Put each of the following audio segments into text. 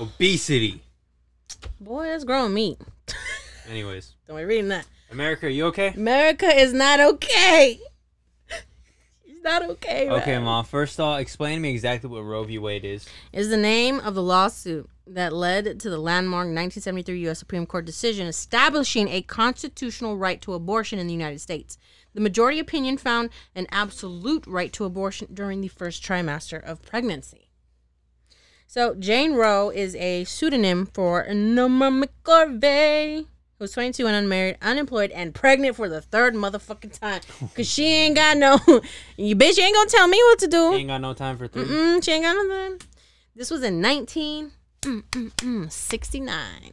Obesity. Boy, that's growing meat. Anyways, Don't be reading that. America, are you okay? America is not okay. It's not okay. Okay, man. mom. First off, explain to me exactly what Roe v. Wade is. Is the name of the lawsuit that led to the landmark 1973 U.S. Supreme Court decision establishing a constitutional right to abortion in the United States. The majority opinion found an absolute right to abortion during the first trimester of pregnancy. So, Jane Roe is a pseudonym for Norma McCorvey, who's 22 and unmarried, unemployed, and pregnant for the third motherfucking time. Because she ain't got no. You bitch, you ain't gonna tell me what to do. She ain't got no time for 3 Mm, she ain't got nothing. This was in 1969. 69.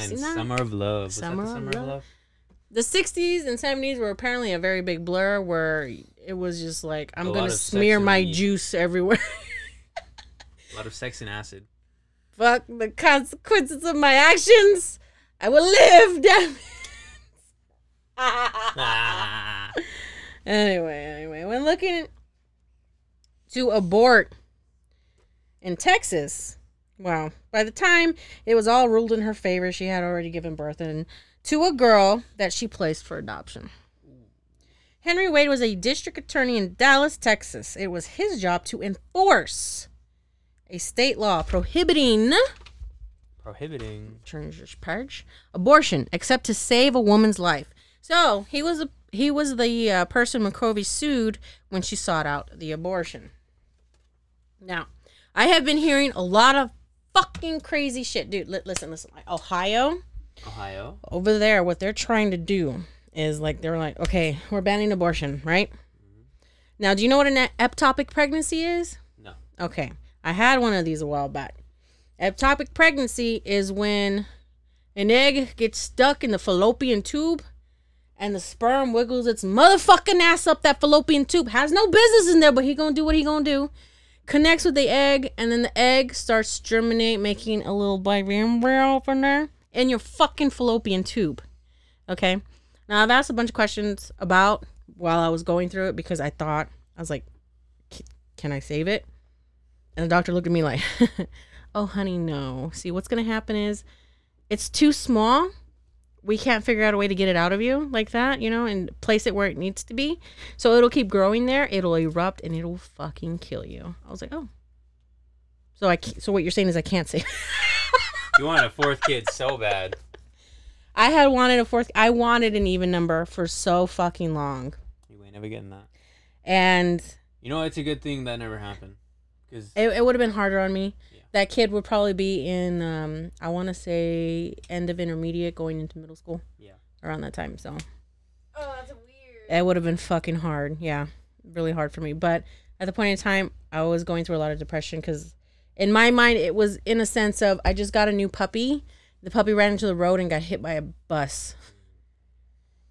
69. Summer of Love. Was Summer that of the Summer of Love. Love? The 60s and 70s were apparently a very big blur where it was just like, I'm A gonna smear my juice everywhere. A lot of sex and acid. Fuck the consequences of my actions. I will live, damn it. Ah. Anyway, anyway, when looking to abort in Texas, well, by the time it was all ruled in her favor, she had already given birth and to a girl that she placed for adoption. Henry Wade was a district attorney in Dallas, Texas. It was his job to enforce a state law prohibiting Prohibiting. change abortion except to save a woman's life. So he was a, he was the uh, person McCorvey sued when she sought out the abortion. Now, I have been hearing a lot of fucking crazy shit, dude. Li- listen, listen. Like Ohio Ohio. over there, what they're trying to do is like they're like, okay, we're banning abortion, right? Now, do you know what an ectopic pregnancy is? No. Okay. I had one of these a while back. Ectopic pregnancy is when an egg gets stuck in the fallopian tube and the sperm wiggles its motherfucking ass up that fallopian tube. Has no business in there, but he gonna do what he gonna do. Connects with the egg, and then the egg starts germinate, making a little baby embryo from there in your fucking fallopian tube. Okay. Now I've asked a bunch of questions about while I was going through it because I thought I was like, "C- can I save it? And the doctor looked at me like, oh, honey, no. See, what's going to happen is it's too small. We can't figure out a way to get it out of you like that, you know, and place it where it needs to be. So it'll keep growing there. It'll erupt and it'll fucking kill you. I was like, oh. So I so what you're saying is I can't save. You want a fourth kid so bad. I had wanted a fourth. I wanted an even number for so fucking long, You ain't never getting that. and You know, it's a good thing that never happened. Because it, it would have been harder on me. Yeah. That kid would probably be in, um, I want to say, end of intermediate, going into middle school. Yeah. Around that time, so Oh, that's weird. it would have been fucking hard. Yeah, really hard for me. But at the point in time, I was going through a lot of depression because, in my mind, it was in a sense of I just got a new puppy. The puppy ran into the road and got hit by a bus.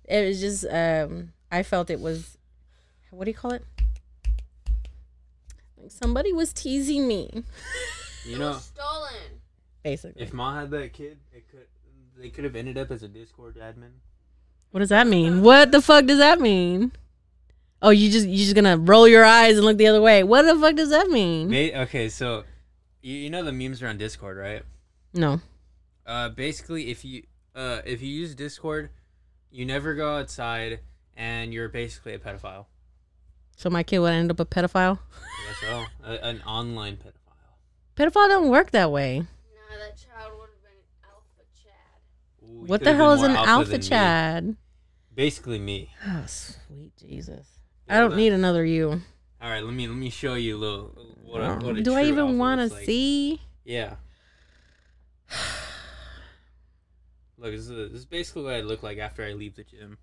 It was just, um, I felt it was, what do you call it? Like somebody was teasing me, you know, stolen. basically. if Ma had that kid, it could they could have ended up as a Discord admin. What does that mean? What the fuck does that mean? Oh, you just you just gonna roll your eyes and look the other way. What the fuck does that mean? May- okay, so you, you know the memes are on Discord, right? No. Uh, basically, if you uh if you use Discord, you never go outside, and you're basically a pedophile. So my kid would end up a pedophile. I guess so. A, an online pedophile. Pedophile don't work that way. No, that child would have been Alpha Chad. Ooh, What the hell is an alpha than me. chad? Basically, me. Oh, sweet Jesus. Yeah, I don't that- need another you. All right, let me let me show you a little. What a, oh, what a Do I even want to like. see? Yeah. Look, this is, this is basically what I look like after I leave the gym.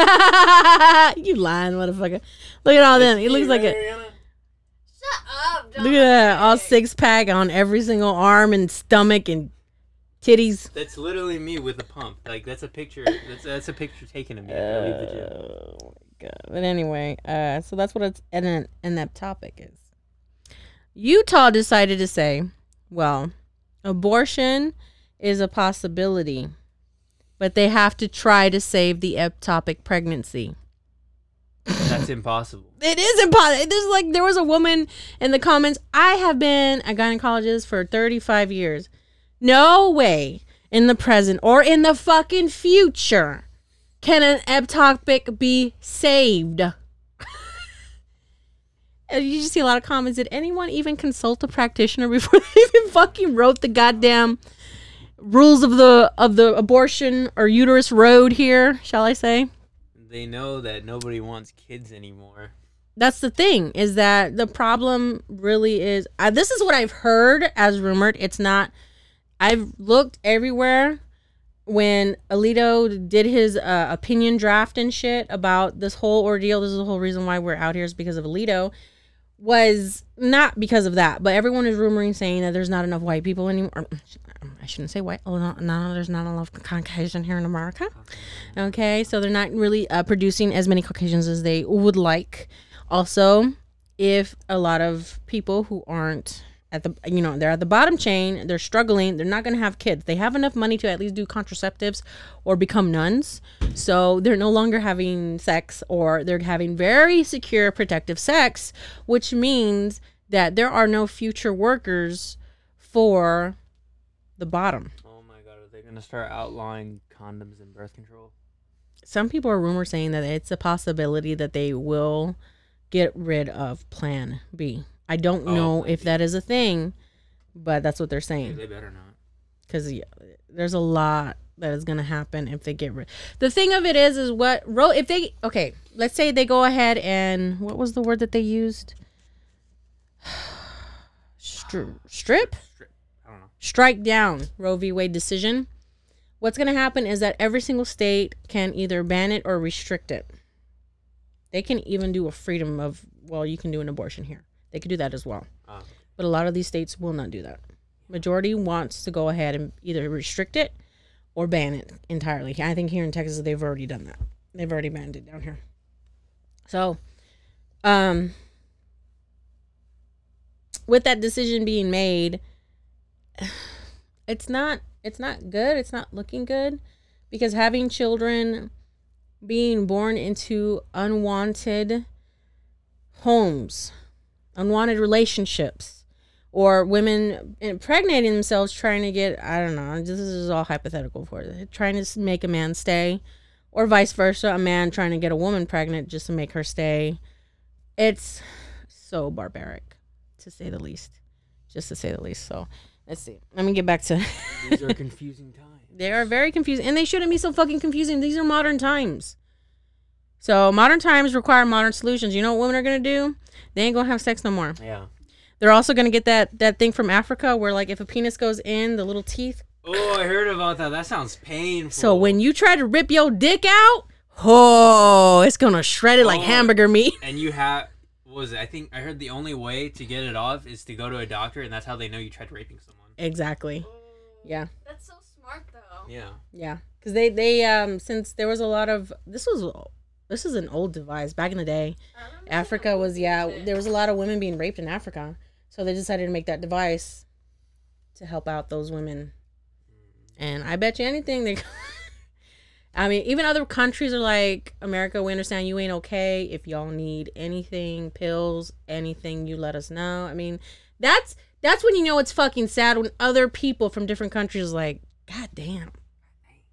you lying, motherfucker. Look at all that. That's It looks like right, a Shut up, look at that. All six pack on every single arm and stomach and titties. That's literally me with a pump. Like that's a picture. That's that's a picture taken of me after I leave the gym. Oh my god. But anyway, uh, so that's what it's and an and that topic is. Utah decided to say, well, abortion is a possibility, but they have to try to save the ectopic pregnancy. That's impossible. It is impossible. There's like there was a woman in the comments. I have been a gynecologist for 35 years. No way in the present or in the fucking future can an ectopic be saved. And you just see a lot of comments. Did anyone even consult a practitioner before they even fucking wrote the goddamn rules of the of the abortion or uterus road here? Shall I say? They know that nobody wants kids anymore. that's the thing is that the problem really is uh, this is what i've heard as rumored it's not i've looked everywhere when alito did his uh, opinion draft and shit about this whole ordeal this is the whole reason why we're out here is because of alito was not because of that but everyone is rumoring saying that there's not enough white people anymore or, i shouldn't say white oh no, no there's not enough caucasian here in america Okay, so they're not really uh, producing as many Caucasians as they would like. Also, if a lot of people who aren't at the, you know, they're at the bottom chain, they're struggling, they're not going to have kids. They have enough money to at least do contraceptives or become nuns. So they're no longer having sex or they're having very secure, protective sex, which means that there are no future workers for the bottom. Oh my god, are they gonna start outlawing condoms and birth control? some people are rumor saying that it's a possibility that they will get rid of Plan B. I don't Oh, know if B. that is a thing, but that's what they're saying. they better not. Because yeah, there's a lot that is gonna happen if they get rid. The thing of it is, is what ro if they okay, let's say they go ahead and what was the word that they used? Stri- strip Strip. I don't know. Strike down Roe v. Wade decision, what's going to happen is that every single state can either ban it or restrict it. They can even do a freedom of, well, you can do an abortion here. They could do that as well. Oh. But a lot of these states will not do that. Majority wants to go ahead and either restrict it or ban it entirely. I think here in Texas they've already done that. They've already banned it down here. So, um with that decision being made, it's not it's not good. It's not looking good because having children being born into unwanted homes, unwanted relationships, or women impregnating themselves trying to get I don't know. This is all hypothetical for it. Trying to make a man stay, or vice versa, a man trying to get a woman pregnant just to make her stay. It's so barbaric, to say the least. Just to say the least. So let's see. Let me get back to. These are confusing times. They are very confusing, and they shouldn't be so fucking confusing. These are modern times. So modern times require modern solutions. You know what women are gonna do? They ain't gonna have sex no more. Yeah. They're also gonna get that that thing from Africa where like if a penis goes in, the little teeth. Oh, I heard about that. That sounds painful. So when you try to rip your dick out, oh, it's gonna shred it like Oh. hamburger meat. and you have what was it? I think I heard the only way to get it off is to go to a doctor, and that's how they know you tried raping someone. Exactly. Yeah. That's so smart though. Yeah. Yeah, because they they um since there was a lot of this was this is an old device back in the day. I Africa was yeah it. there was a lot of women being raped in Africa, so they decided to make that device to help out those women. And I bet you anything they. I mean, even other countries are like America. We understand you ain't okay if y'all need anything, pills, anything. You let us know. I mean, that's that's when you know it's fucking sad when other people from different countries like, God damn,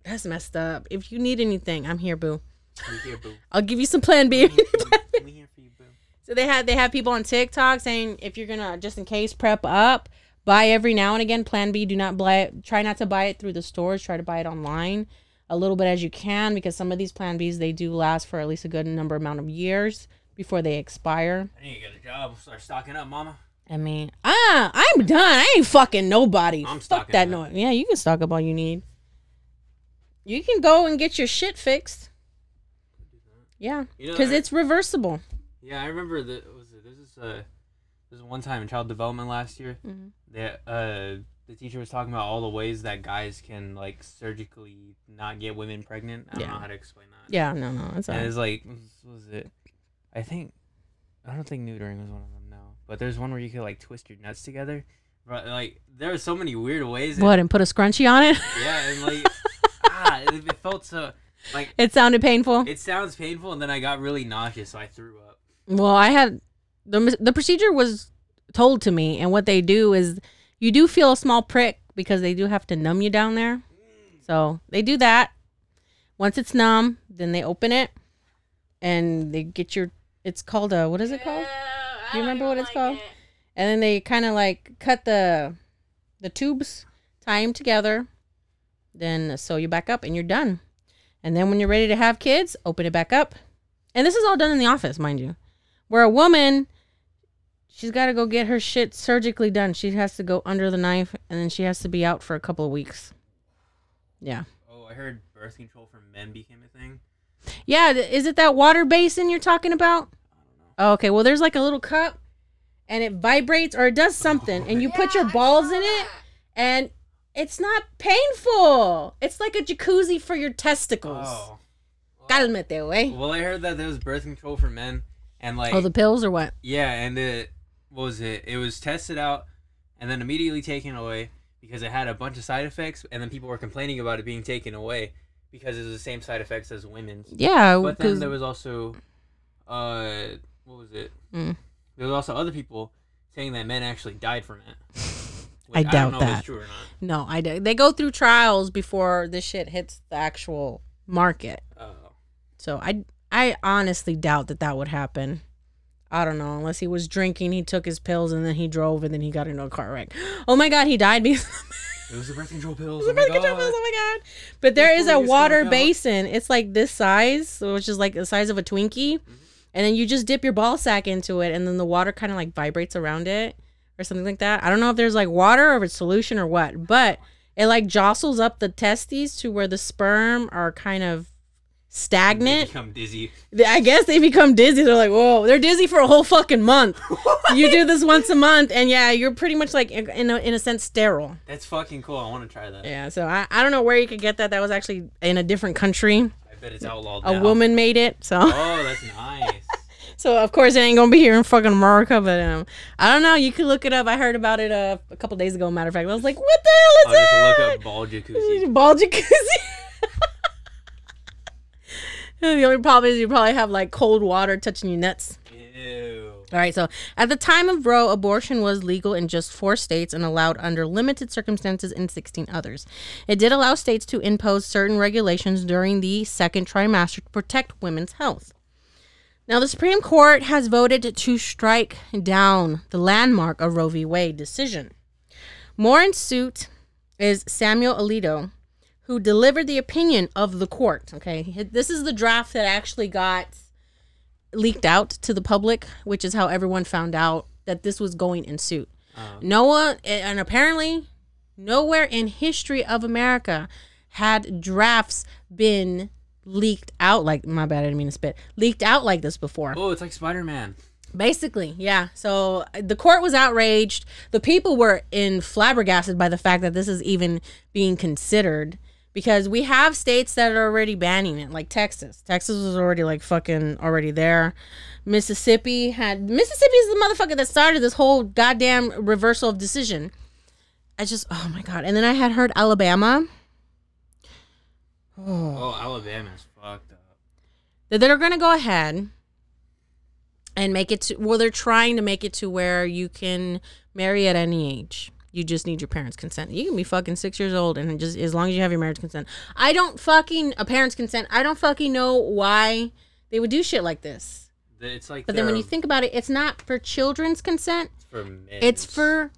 that's messed up. If you need anything, I'm here, boo. We here, boo. I'll give you some Plan B. we here for you, boo. So they had they have people on TikTok saying if you're gonna just in case prep up, buy every now and again. Plan B, do not buy it. Try not to buy it through the stores. Try to buy it online a little bit as you can because some of these Plan Bs they do last for at least a good number amount of years before they expire. I need to get a job. Start stocking up, mama. I mean, ah, I'm done. I ain't fucking nobody. I'm Fuck that noise. Yeah, you can stock up all you need. You can go and get your shit fixed. Yeah, You know, because it's reversible. Yeah, I remember that. Was it? This is uh, this is one time in child development last year. Mhm. That uh, the teacher was talking about all the ways that guys can like surgically not get women pregnant. I don't Yeah. know how to explain that. Yeah, no, no, it's And it's like, was it? I think, I don't think neutering was one of them. No, but there's one where you could like twist your nuts together. But like, there are so many weird ways. and- What and put a scrunchie on it? Yeah, and like, ah, it, it felt so. Like It sounded painful. it sounds painful, and then I got really nauseous, so I threw up. Well, I had the the procedure was told to me, and what they do is you do feel a small prick because they do have to numb you down there. So they do that. Once it's numb, then they open it, and they get your. It's called a what is it called? Do you remember what it's called? And then they kind of like cut the the tubes, tie them together, then sew you back up, and you're done. And then when you're ready to have kids, open it back up. And this is all done in the office, mind you. Where a woman, she's got to go get her shit surgically done. She has to go under the knife, and then she has to be out for a couple of weeks. Yeah. Oh, I heard birth control for men became a thing. Yeah, is it that water basin you're talking about? Oh, okay, well, there's like a little cup, and it vibrates or it does something, and you put your balls in it, and it's not painful. It's like a jacuzzi for your testicles. Oh. Cálmate, güey. Well, I heard that there was birth control for men, and like Oh, the pills or what? yeah, and it what was it? It was tested out, and then immediately taken away because it had a bunch of side effects, and then people were complaining about it being taken away because it was the same side effects as women's. Yeah, But then there was also, uh, what was it? Mm. There was also other people saying that men actually died from it. I doubt don't know that. it's true or not. no, I do. They go through trials before this shit hits the actual market. Oh. So I I honestly doubt that that would happen. I don't know unless he was drinking, he took his pills, and then he drove, and then he got into a car wreck. Oh my god, he died because It was the birth control pills. the oh my birth control God. pills. Oh my god! But there is a water basin. It's like this size, which is like the size of a Twinkie, Mm-hmm. and then you just dip your ball sack into it, and then the water kind of like vibrates around it or something like that. I don't know if there's like water or if it's solution or what, but it like jostles up the testes to where the sperm are kind of They stagnant. become dizzy. I guess they become dizzy. They're like, whoa, they're dizzy for a whole fucking month. you do this once a month, and yeah, you're pretty much like in a, in a sense sterile. That's fucking cool. I want to try that. Yeah, so I, I don't know where you could get that. That was actually in a different country. I bet it's outlawed A now. woman made it, so Oh, that's nice. so of course it ain't gonna be here in fucking America. But um, I don't know. You could look it up. I heard about it uh, a couple days ago. Matter of fact, I was like, what the hell I'll is just look up ball jacuzzi. Ball jacuzzi. the only problem is you probably have like cold water touching your nuts. Ew. All right, so at the time of Roe, abortion was legal in just four states and allowed under limited circumstances in 16 others. It did allow states to impose certain regulations during the second trimester to protect women's health. Now, the Supreme Court has voted to strike down the landmark of Roe v. Wade decision. More in suit is Samuel Alito, who delivered the opinion of the court. Okay, this is the draft that actually got leaked out to the public, which is how everyone found out that this was going in suit. No one, and apparently, nowhere in history of America had drafts been leaked out like my bad, I didn't mean to spit. Leaked out like this before. Oh, it's like Spider Man. Basically, yeah. So uh, the court was outraged. The people were in flabbergasted by the fact that this is even being considered because we have states that are already banning it, like Texas. Texas was already like fucking already there. Mississippi had Mississippi is the motherfucker that started this whole goddamn reversal of decision. I just oh my god. And then I had heard Alabama Oh, Alabama's fucked up. that they're going to go ahead and make it to well they're trying to make it to where you can marry at any age you just need your parents consent you can be fucking six years old and just as long as you have your marriage consent i don't fucking a parent's consent i don't fucking know why they would do shit like this It's like but then when you think about it it's not for children's consent it's for men. it's for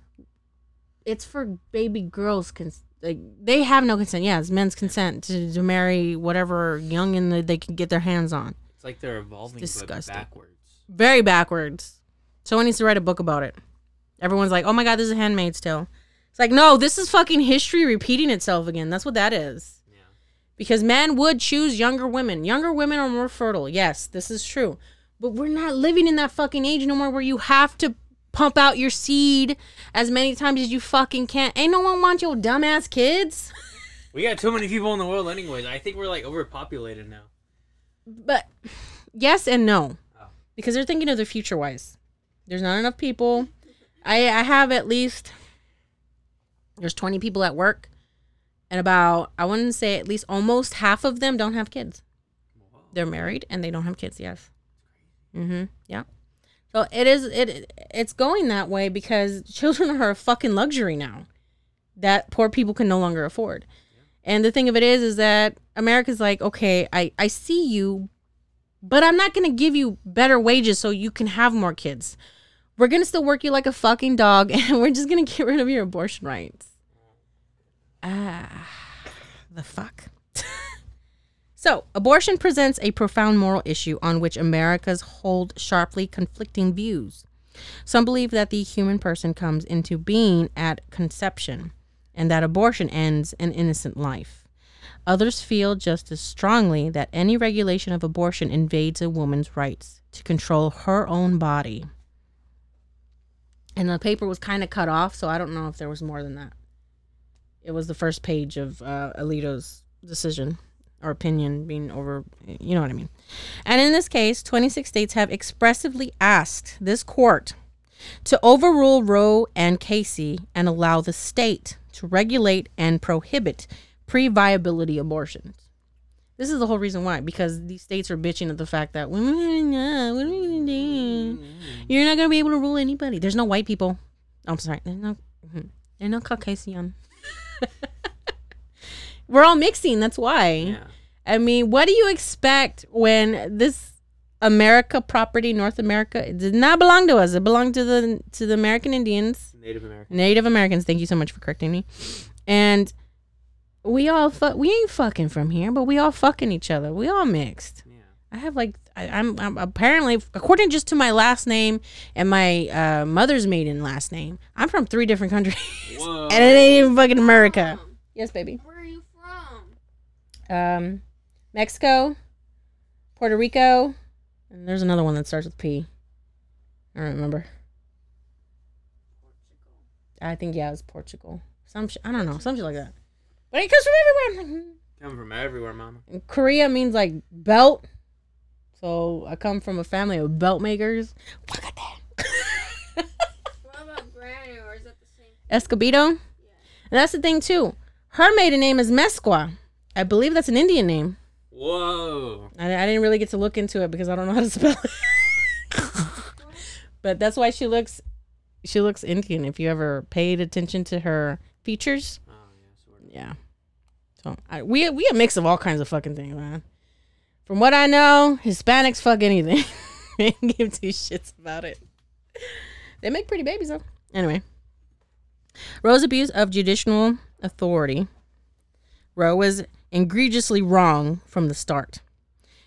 it's for baby girls cons- like they have no consent yeah it's men's consent to, to marry whatever young and they can get their hands on It's like they're evolving but disgusting. backwards. very backwards. Someone needs to write a book about it. Everyone's like, "Oh my god, this is a Handmaid's Tale." It's like, no, this is fucking history repeating itself again. That's what that is. Yeah. Because men would choose younger women. Younger women are more fertile. Yes, this is true. But we're not living in that fucking age no more where you have to pump out your seed as many times as you fucking can. Ain't no one want your dumbass kids. We got too many people in the world, anyways. I think we're like overpopulated now. But yes and no. Oh. Because they're thinking of the future wise. There's not enough people. I I have at least there's 20 people at work and about I wouldn't say at least almost half of them don't have kids. They're married and they don't have kids. Yes. Mm-hmm. Yeah. So it is it it's going that way because children are a fucking luxury now that poor people can no longer afford. And the thing of it is is that America's like, okay, I I see you, but I'm not going to give you better wages so you can have more kids. We're going to still work you like a fucking dog and we're just going to get rid of your abortion rights. Ah, the fuck. so, abortion presents a profound moral issue on which Americans hold sharply conflicting views. Some believe that the human person comes into being at conception and that abortion ends an innocent life. Others feel just as strongly that any regulation of abortion invades a woman's rights to control her own body. And the paper was kind of cut off, so I don't know if there was more than that. It was the first page of uh, Alito's decision or opinion being over, you know what I mean. And in this case, 26 states have expressively asked this court to overrule Roe and Casey and allow the state to regulate and prohibit pre viability abortions. This is the whole reason why, because these states are bitching at the fact that women, what are we gonna do? You're not gonna be able to rule anybody. There's no white people. Oh, I'm sorry. There's no, mhm. there's no Caucasian. We're all mixing. That's why. Yeah. I mean, what do you expect when this America property, North America, it did not belong to us. It belonged to the to the American Indians, Native American. Native Americans. Thank you so much for correcting me. And we all fuck. We ain't fucking from here, but we all fucking each other. We all mixed. Yeah. I have like I, I'm, I'm apparently according just to my last name and my uh, mother's maiden last name, I'm from three different countries, Whoa. and it ain't even fucking America. From? Yes, baby. Where are you from? Um, Mexico, Puerto Rico, and there's another one that starts with P. I don't remember. Portugal. I think yeah, it was Portugal. Some sh- I don't know, some shit like that. But it comes from everywhere. I'm like. Come from everywhere, mama. And Correa means like belt. So I come from a family of belt makers. Look at that. What about Granny, or is that the same? Escobedo. And that's the thing too. Her maiden name is Mesqua. I believe that's an Indian name. Whoa. I, I didn't really get to look into it because I don't know how to spell it. but that's why she looks she looks Indian if you ever paid attention to her features. Yeah. So I, we we a mix of all kinds of fucking things, man. From what I know, Hispanics fuck anything. they give two shits about it. They make pretty babies though. Anyway, Roe's abuse of judicial authority. Roe was egregiously wrong from the start.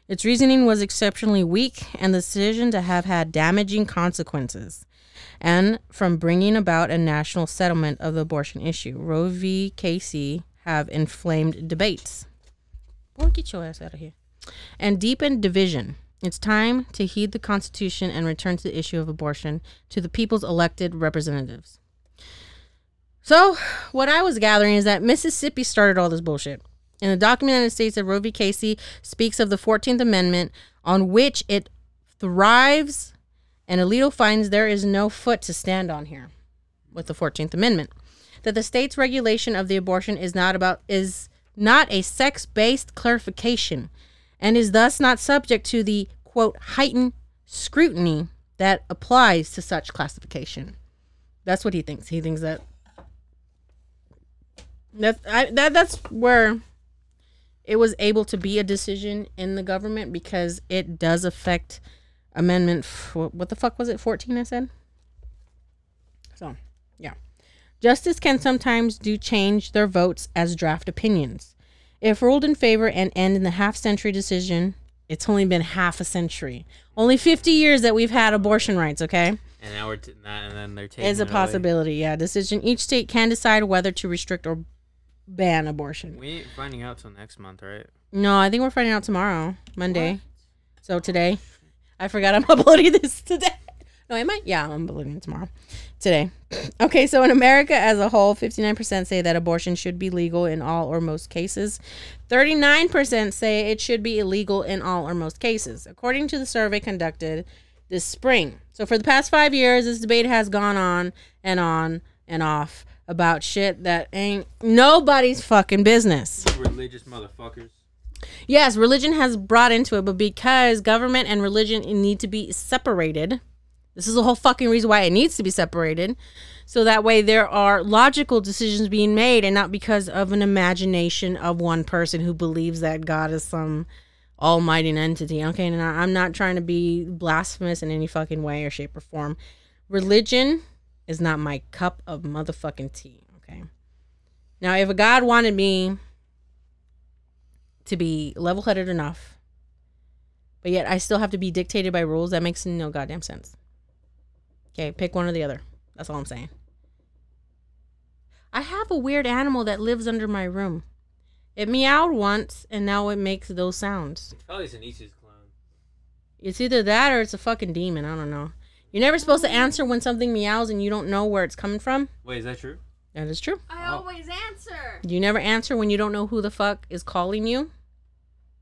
Its reasoning was exceptionally weak, and the decision to have had damaging consequences. And from bringing about a national settlement of the abortion issue, Roe v. Casey have inflamed debates. Boy, get your ass out of here. And deepened division. It's time to heed the Constitution and return to the issue of abortion to the people's elected representatives. So, what I was gathering is that Mississippi started all this bullshit. In the document, it states that Roe v. Casey speaks of the 14th Amendment on which it thrives, and Alito finds there is no foot to stand on here with the 14th Amendment. That the state's regulation of the abortion is not about is not a sex-based clarification and is thus not subject to the quote heightened scrutiny that applies to such classification. That's what he thinks. He thinks that that I, that that's where it was able to be a decision in the government because it does affect amendment f- what the fuck was it 14 I said. So, yeah. Justice can sometimes do change their votes as draft opinions. If ruled in favor and end in the half century decision, it's only been half a century. Only 50 years that we've had abortion rights, okay? And now we're t- that, and then they're taking. Is a it away. possibility, yeah. Decision each state can decide whether to restrict or ban abortion. We ain't finding out till next month, right? No, I think we're finding out tomorrow, Monday. So today, I forgot I'm uploading this today. No, I might. Yeah, I'm uploading it tomorrow. Today. Okay, so in America as a whole, 59% say that abortion should be legal in all or most cases. 39% say it should be illegal in all or most cases, according to the survey conducted this spring. So for the past five years, this debate has gone on and on and off about shit that ain't nobody's fucking business. Religious motherfuckers. Yes, religion has brought into it, but because government and religion need to be separated, this is the whole fucking reason why it needs to be separated. So that way there are logical decisions being made and not because of an imagination of one person who believes that God is some almighty entity. Okay, and I'm not trying to be blasphemous in any fucking way or shape or form. Religion is not my cup of motherfucking tea. Okay. Now, if a God wanted me to be level headed enough, but yet I still have to be dictated by rules, that makes no goddamn sense. Okay, pick one or the other. That's all I'm saying. I have a weird animal that lives under my room. It meowed once and now it makes those sounds. It's probably Zenitsu's clone. It's either that or it's a fucking demon. I don't know. You're never supposed to answer when something meows and you don't know where it's coming from. Wait, is that true? That is true. I Oh. always answer. You never answer when you don't know who the fuck is calling you.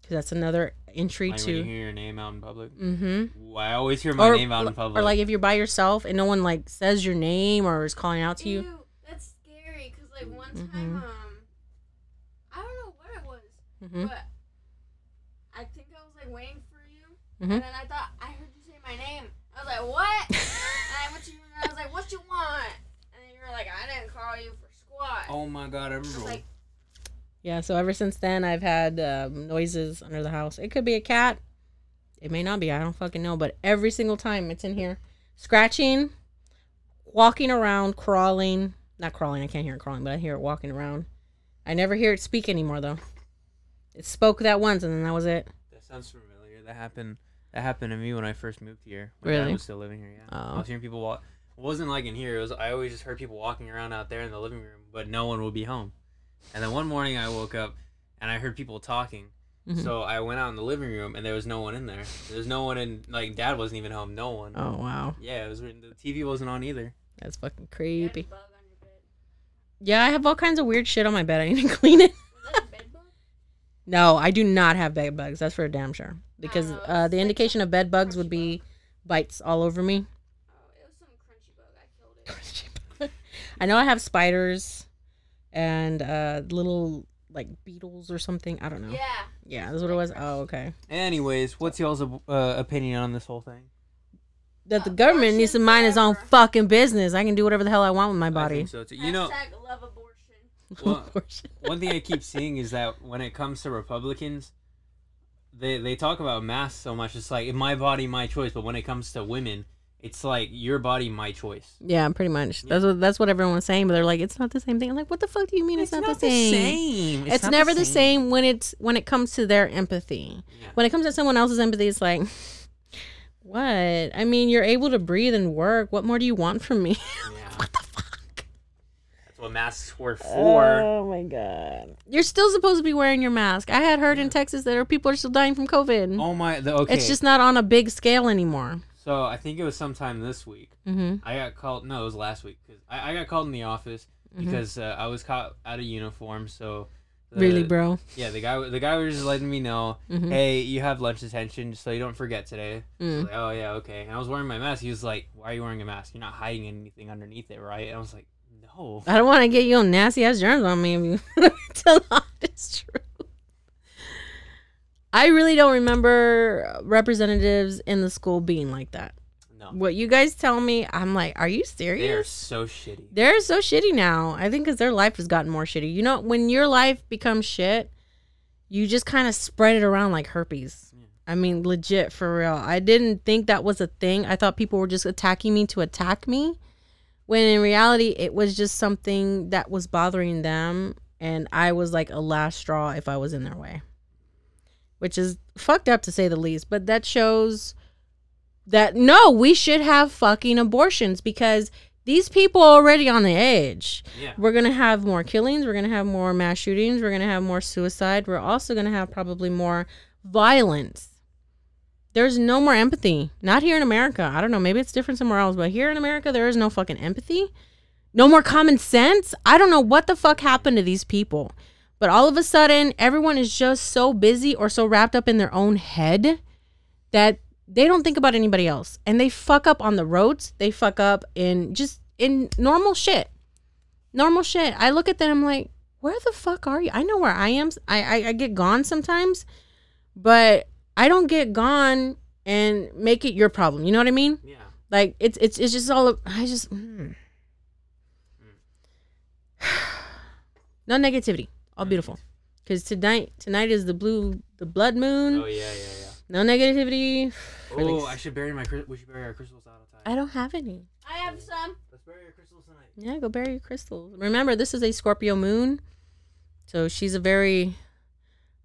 Because that's another entry Like when you hear your name out in public. Mm-hmm. I always hear my Or, name out in public. or like if you're by yourself and no one like says your name or is calling out to you. That's scary. Cause like one Mhm. time, um, I don't know what it was, hmm but I think I was like waiting for you, Mhm. and then I thought I heard you say my name. I was like, what? and I went to you and I was like, what you want? And then you were like, I didn't call you for squat. oh my god, I I was remember. like, Yeah, so ever since then, I've had um, noises under the house. It could be a cat. It may not be. I don't fucking know. But every single time it's in here, scratching, walking around, crawling. Not crawling. I can't hear it crawling, but I hear it walking around. I never hear it speak anymore though. It spoke that once, and then that was it. That sounds familiar. That happened. That happened to me when I first moved here. When Really? Dad was still living here. Yeah. Oh. I was hearing people walk. It wasn't like in here. It was. I always just heard people walking around out there in the living room, but no one would be home. And then one morning I woke up, and I heard people talking. Mhm. So I went out in the living room, and there was no one in there. There's no one in. Like Dad wasn't even home. No one. Oh wow, Yeah, it was. The TV wasn't on either. that's fucking you had a creepy. bug on your bed. Yeah, I have all kinds of weird shit on my bed. I need to clean it. Was that a bed bug? No, I do not have bed bugs. That's for damn sure. Because uh, the indication of bed bugs would be bites all over me. Oh, it was some crunchy bug. I killed it. I know I have spiders and uh, little like beetles or something. I don't know. Yeah. Yeah, that's what it was. Oh, okay. Anyways, what's y'all's uh, opinion on this whole thing? That the Uh, government needs to abortion mind its own fucking business. I can do whatever the hell I want with my I body. think so too. You know, Hashtag love abortion. Well, one thing I keep seeing is that when it comes to Republicans, they they talk about masks so much. It's like my body, my choice. But when it comes to women, it's like your body, my choice. yeah, pretty much. That's what that's what everyone was saying. But they're like, it's not the same thing. I'm like, what the fuck do you mean it's, not, the same? It's, not never the same. when it's when it comes to their empathy. Yeah. When it comes to someone else's empathy, it's like, what? I mean, you're able to breathe and work. What more do you want from me? Yeah. what the fuck? That's what masks were oh for. Oh my god. You're still supposed to be wearing your mask. I had heard in Texas that there are people are still dying from COVID. oh my. The, okay. It's just not on a big scale anymore. So I think it was sometime this week. Mm-hmm. I got called. No, it was last week because I, I got called in the office Mhm. because uh, I was caught out of uniform. So. the- really, bro? Yeah, the guy. The guy was just letting me know, Mhm. hey, you have lunch detention, so you don't forget today. Mm. like, oh yeah, okay. And I was wearing my mask. He was like, why are you wearing a mask? You're not hiding anything underneath it, right? And I was like, no. I don't want to get you nasty ass germs on me if you tell the honest truth. I really don't remember representatives in the school being like that. No. What you guys tell me, I'm like, are you serious? They are so shitty. They're so shitty now. I think because their life has gotten more shitty. You know, when your life becomes shit, you just kind of spread it around like herpes. Yeah. I mean, legit for real. I didn't think that was a thing. I thought people were just attacking me to attack me, when in reality, it was just something that was bothering them, and I was like a last straw if I was in their way, which is fucked up to say the least. But that shows that no, we should have fucking abortions because these people are already on the edge. Yeah. We're gonna have more killings. We're gonna have more mass shootings. We're gonna have more suicide. We're also gonna have probably more violence. There's no more empathy. Not here in America. I don't know. Maybe it's different somewhere else, but here in America, there is no fucking empathy. No more common sense. I don't know what the fuck happened to these people. But all of a sudden, everyone is just so busy or so wrapped up in their own head that they don't think about anybody else. And they fuck up on the roads. They fuck up in just in normal shit. Normal shit. I look at them. I'm like, where the fuck are you? I know where I am. I I, I get gone sometimes, but I don't get gone and make it your problem. You know what I mean? Yeah. Like it's it's it's just all. of, I just. Mm. no negativity. All beautiful. Because tonight tonight is the blue the blood moon. Oh yeah, yeah, yeah. No negativity. Oh, I should bury my. We should bury our crystals outside. I don't have any. I have some. Let's bury our crystals tonight. Yeah, go bury your crystals. Remember, this is a Scorpio moon, so she's a very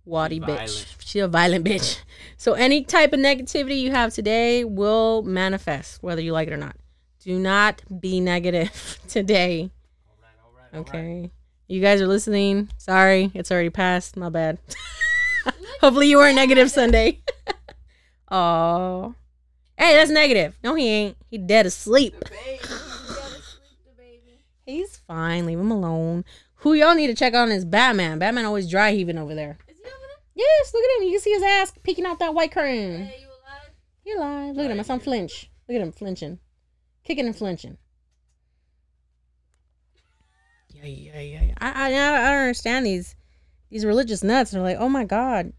waddy bitch. She's a violent bitch. So any type of negativity you have today will manifest, whether you like it or not. Do not be negative today. All right, all right. all right. Okay. You guys are listening. Sorry, it's already passed. My bad. Hopefully you weren't negative Sunday. Oh. Hey, that's negative. No, he ain't. He dead asleep. You gotta sleep the baby. He's fine. Leave him alone. Who y'all need to check on is Batman. Batman always dry heaving over there. Is he over there? Yes, look at him. You can see his ass peeking out that white curtain. Hey, you alive? He alive. Look at him. I saw him flinch. Look at him flinching. Kicking and flinching. Yeah, yeah, yeah. yeah. I, I, I don't understand these these religious nuts. They're like, oh my god.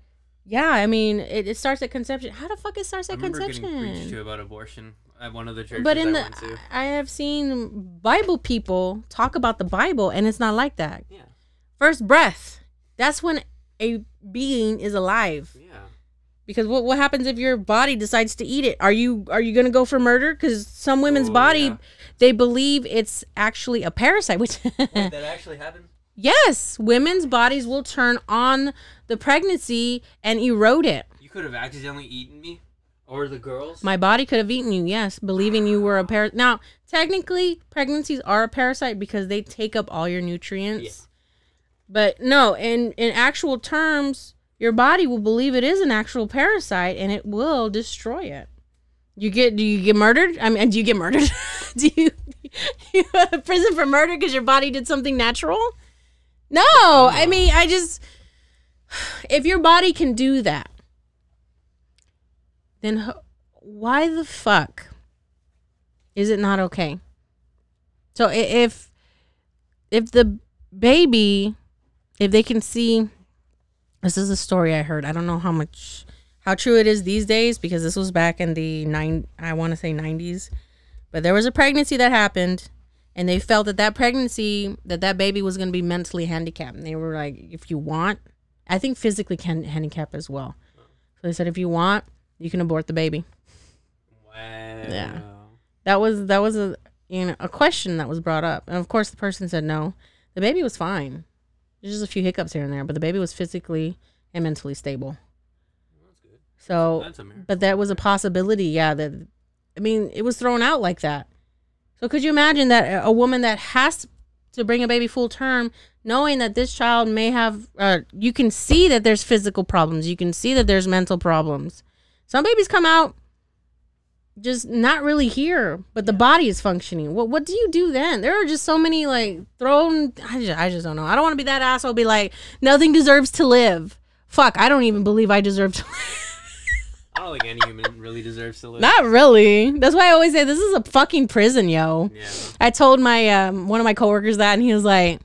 Yeah, I mean, it, it starts at conception. How the fuck it starts I at remember getting preached conception? to about abortion at one of the churches But in I the. I have seen Bible people talk about the Bible, and it's not like that. Yeah, First breath. That's when a being is alive. yeah. Because what what happens if your body decides to eat it? Are you are you gonna go for murder? Because some women's Oh, body, yeah. They believe it's actually a parasite. Which Wait, that actually happened? yes, women's bodies will turn on the pregnancy and erode it. You could have accidentally eaten me, or the girls. My body could have eaten you. Yes, believing you were a parasite. Now, technically, pregnancies are a parasite because they take up all your nutrients. Yeah. But no, in in actual terms, your body will believe it is an actual parasite and it will destroy it. You get do you get murdered? I mean, do you get murdered? do you you prison for murder because your body did something natural? No, I mean, I just if your body can do that, then why the fuck is it not okay? So if if the baby if they can see this is a story I heard. I don't know how much how true it is these days because this was back in the nine I want to say 90s. But there was a pregnancy that happened and they felt that that pregnancy that that baby was going to be mentally handicapped. And they were like if you want I think physically can handicap as well. So they said if you want, you can abort the baby. Wow. Yeah. That was that was a you know a question that was brought up, and of course the person said no. The baby was fine. There's just a few hiccups here and there, but the baby was physically and mentally stable. That's good. So, That's but that was a possibility. Yeah, that I mean, it was thrown out like that. So could you imagine that a- woman that has to bring a baby full term, knowing that this child may have, uh, you can see that there's physical problems, you can see that there's mental problems. Some babies come out just not really here, but the body is functioning. What what do you do then? There are just so many like thrown. I just, I just don't know. I don't want to be that asshole. Be like nothing deserves to live. Fuck, I don't even believe I deserve to live. I don't think any human really deserves to live. Not really. That's why I always say this is a fucking prison, yo. Yeah. I told my um one of my coworkers that, and he was like,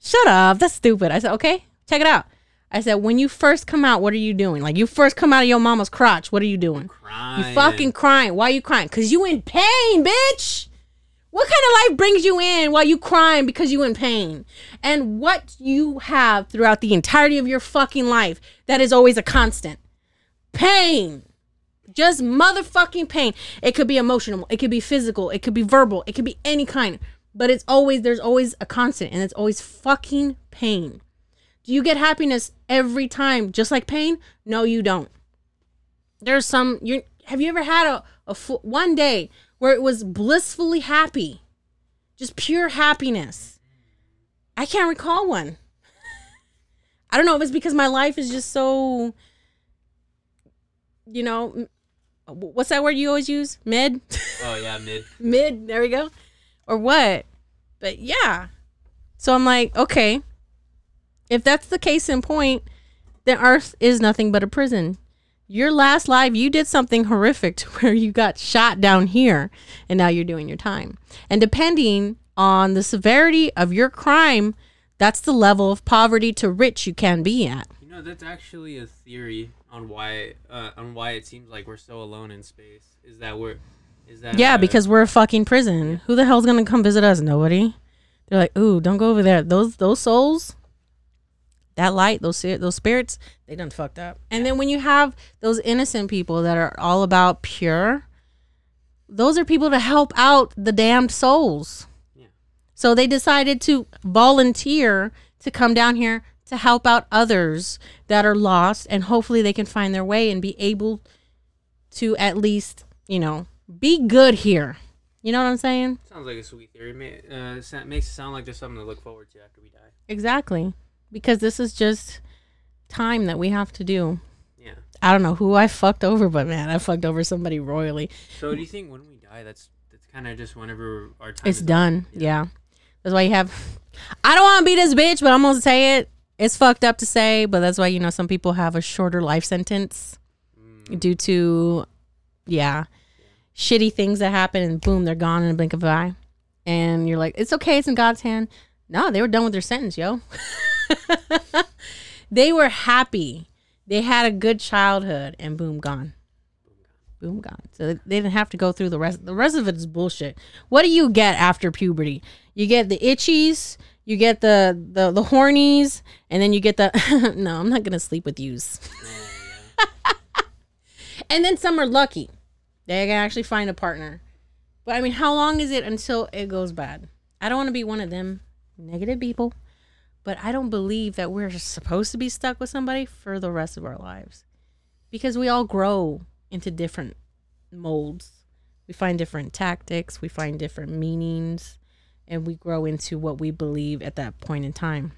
"Shut up, that's stupid." I said, "Okay, check it out." I said, "When you first come out, what are you doing? Like you first come out of your mama's crotch, what are you doing? Crying. You fucking crying. Why are you crying? Cause you in pain, bitch." What kind of life brings you in while you crying because you in pain? And what you have throughout the entirety of your fucking life that is always a constant? Pain. Just motherfucking pain. It could be emotional, it could be physical, it could be verbal, it could be any kind. But it's always there's always a constant and it's always fucking pain. Do you get happiness every time just like pain? No, you don't. There's some you have you ever had a, a one day where it was blissfully happy? Just pure happiness. I can't recall one. I don't know if it's because my life is just so you know, what's that word you always use? Mid? Oh yeah, mid. Mid, there we go. Or what? But yeah. So I'm like, okay. If that's the case in point, then Earth is nothing but a prison. Your last life, you did something horrific to where you got shot down here, and now you're doing your time. And depending on the severity of your crime, that's the level of poverty to rich you can be at. Know, that's actually a theory on why uh, on why it seems like we're so alone in space. Is that we're is that Yeah, uh, because we're a fucking prison. Who the hell's gonna come visit us? Nobody. They're like, ooh, don't go over there. Those those souls, that light, those those spirits, they done fucked up. And then when you have those innocent people that are all about pure, those are people to help out the damned souls. Yeah. So they decided to volunteer to come down here to help out others that are lost, and hopefully they can find their way and be able to at least, you know, be good here. You know what I'm saying? sounds like a sweet theory. Uh, makes it sound like there's something to look forward to after we die. Exactly. Because this is just time that we have to do. Yeah. I don't know who I fucked over, but man, I fucked over somebody royally. So do you think when we die, that's that's kind of just whenever our time It's done. Yeah. That's why you have. I don't want to be this bitch, but I'm going to say it. It's fucked up to say, but that's why, you know, some people have a shorter life sentence Mm, due to, yeah, shitty things that happen and boom, they're gone in a blink of an eye. And you're like, it's okay. It's in God's hand. No, they were done with their sentence, yo. they were happy. They had a good childhood and boom, gone. Boom, gone. So they they didn't have to go through the rest. The rest of it is bullshit. What do you get after puberty? You get the itchies, you get the the the hornies, and then you get the no, I'm not gonna sleep with yous. and then some are lucky. They can actually find a partner. But I mean, how long is it until it goes bad? I don't want to be one of them negative people, but I don't believe that we're supposed to be stuck with somebody for the rest of our lives because we all grow into different molds. We find different tactics, we find different meanings, and we grow into what we believe at that point in time.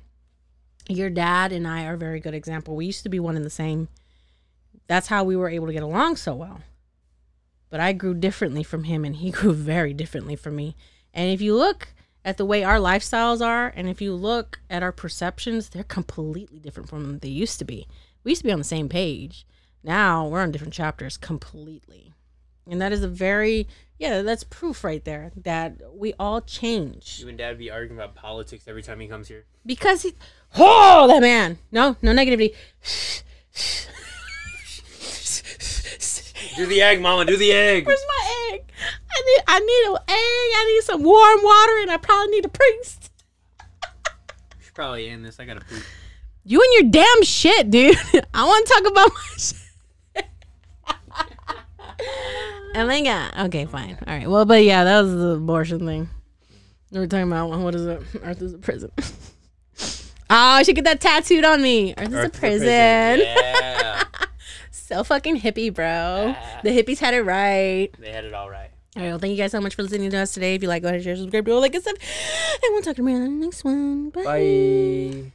Your dad and I are a very good example. We used to be one and the same. That's how we were able to get along so well. But I grew differently from him and he grew very differently from me. And if you look at the way our lifestyles are and if you look at our perceptions, they're completely different from what they used to be. We used to be on the same page. Now we're on different chapters completely. And that is a very yeah, that's proof right there that we all change. You and Dad be arguing about politics every time he comes here. Because he Oh that man. No, no negativity. Do the egg, Mama. Do the egg. Where's my egg? I need I need an egg. I need some warm water and I probably need a priest. Should probably end this. I gotta poop. You and your damn shit, dude. I want to talk about my shit. Oh my god. Okay, fine. All right. Well, but yeah, that was the abortion thing. We were talking about what is it? Earth is a prison. oh, I should get that tattooed on me. Earth is a Earth is a prison. Yeah. So fucking hippie, bro. The hippies had it right. they had it all right. All right. Well, thank you guys so much for listening to us today. If you like, go ahead and share, subscribe, do all that good stuff. And we'll talk to you on the next one. Bye. Bye.